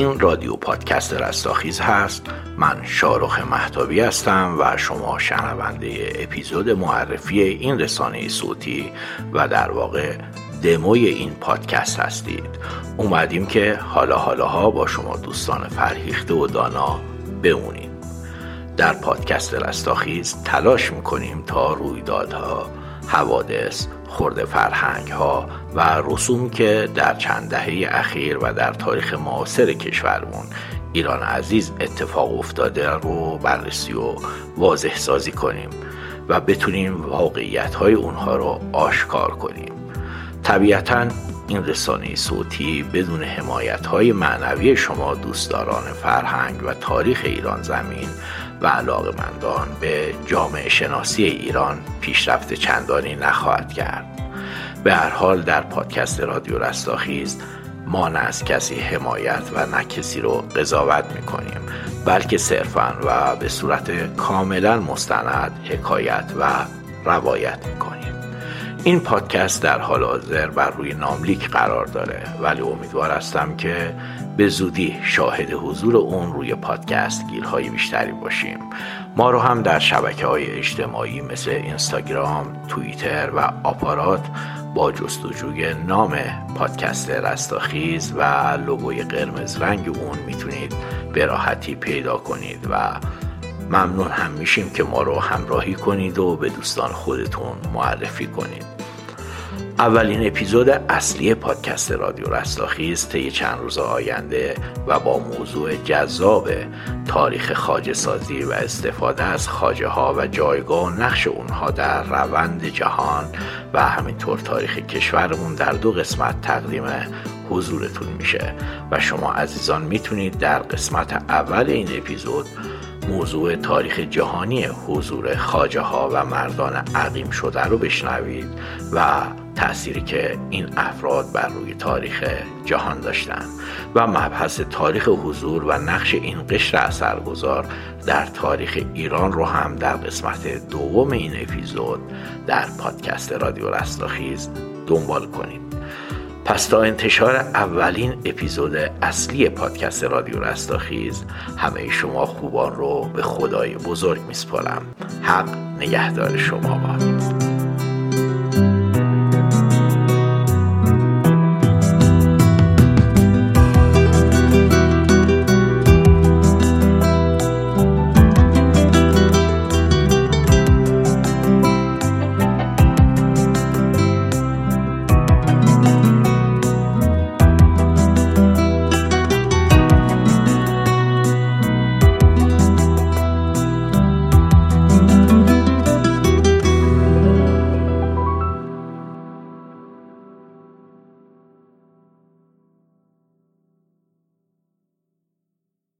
رادیو پادکست رستاخیز هست. من شارخ محتابی هستم و شما شنونده اپیزود معرفی این رسانه صوتی و در واقع دموی این پادکست هستید. اومدیم که حالا حالاها با شما دوستان فرهیخته و دانا بمونیم. در پادکست رستاخیز تلاش می‌کنیم تا رویدادها حوادث خورده فرهنگ ها و رسوم که در چند دهه اخیر و در تاریخ معاصر کشورمون ایران عزیز اتفاق افتاده رو بررسی و واضح سازی کنیم و بتونیم واقعیت های اونها رو آشکار کنیم. طبیعتا این رسانه صوتی بدون حمایت های معنوی شما دوستداران فرهنگ و تاریخ ایران زمین و علاقه مندان به جامعه شناسی ایران پیشرفت چندانی نخواهد کرد. به هر حال در پادکست رادیو رستاخیز ما نه از کسی حمایت و نه کسی رو قضاوت می‌کنیم بلکه صرفا و به صورت کاملا مستند حکایت و روایت می‌کنیم. این پادکست در حال حاضر بر روی ناملیک قرار داره ولی امیدوار هستم که به زودی شاهد حضور اون روی پادکست گیرهای بیشتری باشیم. ما رو هم در شبکه های اجتماعی مثل اینستاگرام، توییتر و آپارات با جستجوی نام پادکست رستاخیز و لوگوی قرمز رنگ اون می‌تونید به راحتی پیدا کنید و ممنون هم میشیم که ما رو همراهی کنید و به دوستان خودتون معرفی کنید. اولین اپیزود اصلی پادکست رادیو رستاخیز طی چند روز آینده و با موضوع جذاب تاریخ خاجه سازی و استفاده از خاجه ها و جایگاه و نقش اونها در روند جهان و همینطور تاریخ کشورمون در دو قسمت تقدیم حضورتون میشه. و شما عزیزان می‌تونید در قسمت اول این اپیزود موضوع تاریخ جهانی حضور خاجه ها و مردان عقیم شده رو بشنوید و تأثیری که این افراد بر روی تاریخ جهان داشتند و مبحث تاریخ حضور و نقش این قشر اثرگذار در تاریخ ایران رو هم در قسمت دوم این اپیزود در پادکست رادیو رستاخیز دنبال کنید. پس تا انتشار اولین اپیزود اصلی پادکست رادیو رستاخیز همه شما خوبان رو به خدای بزرگ میسپارم. حق نگهدار شما باد.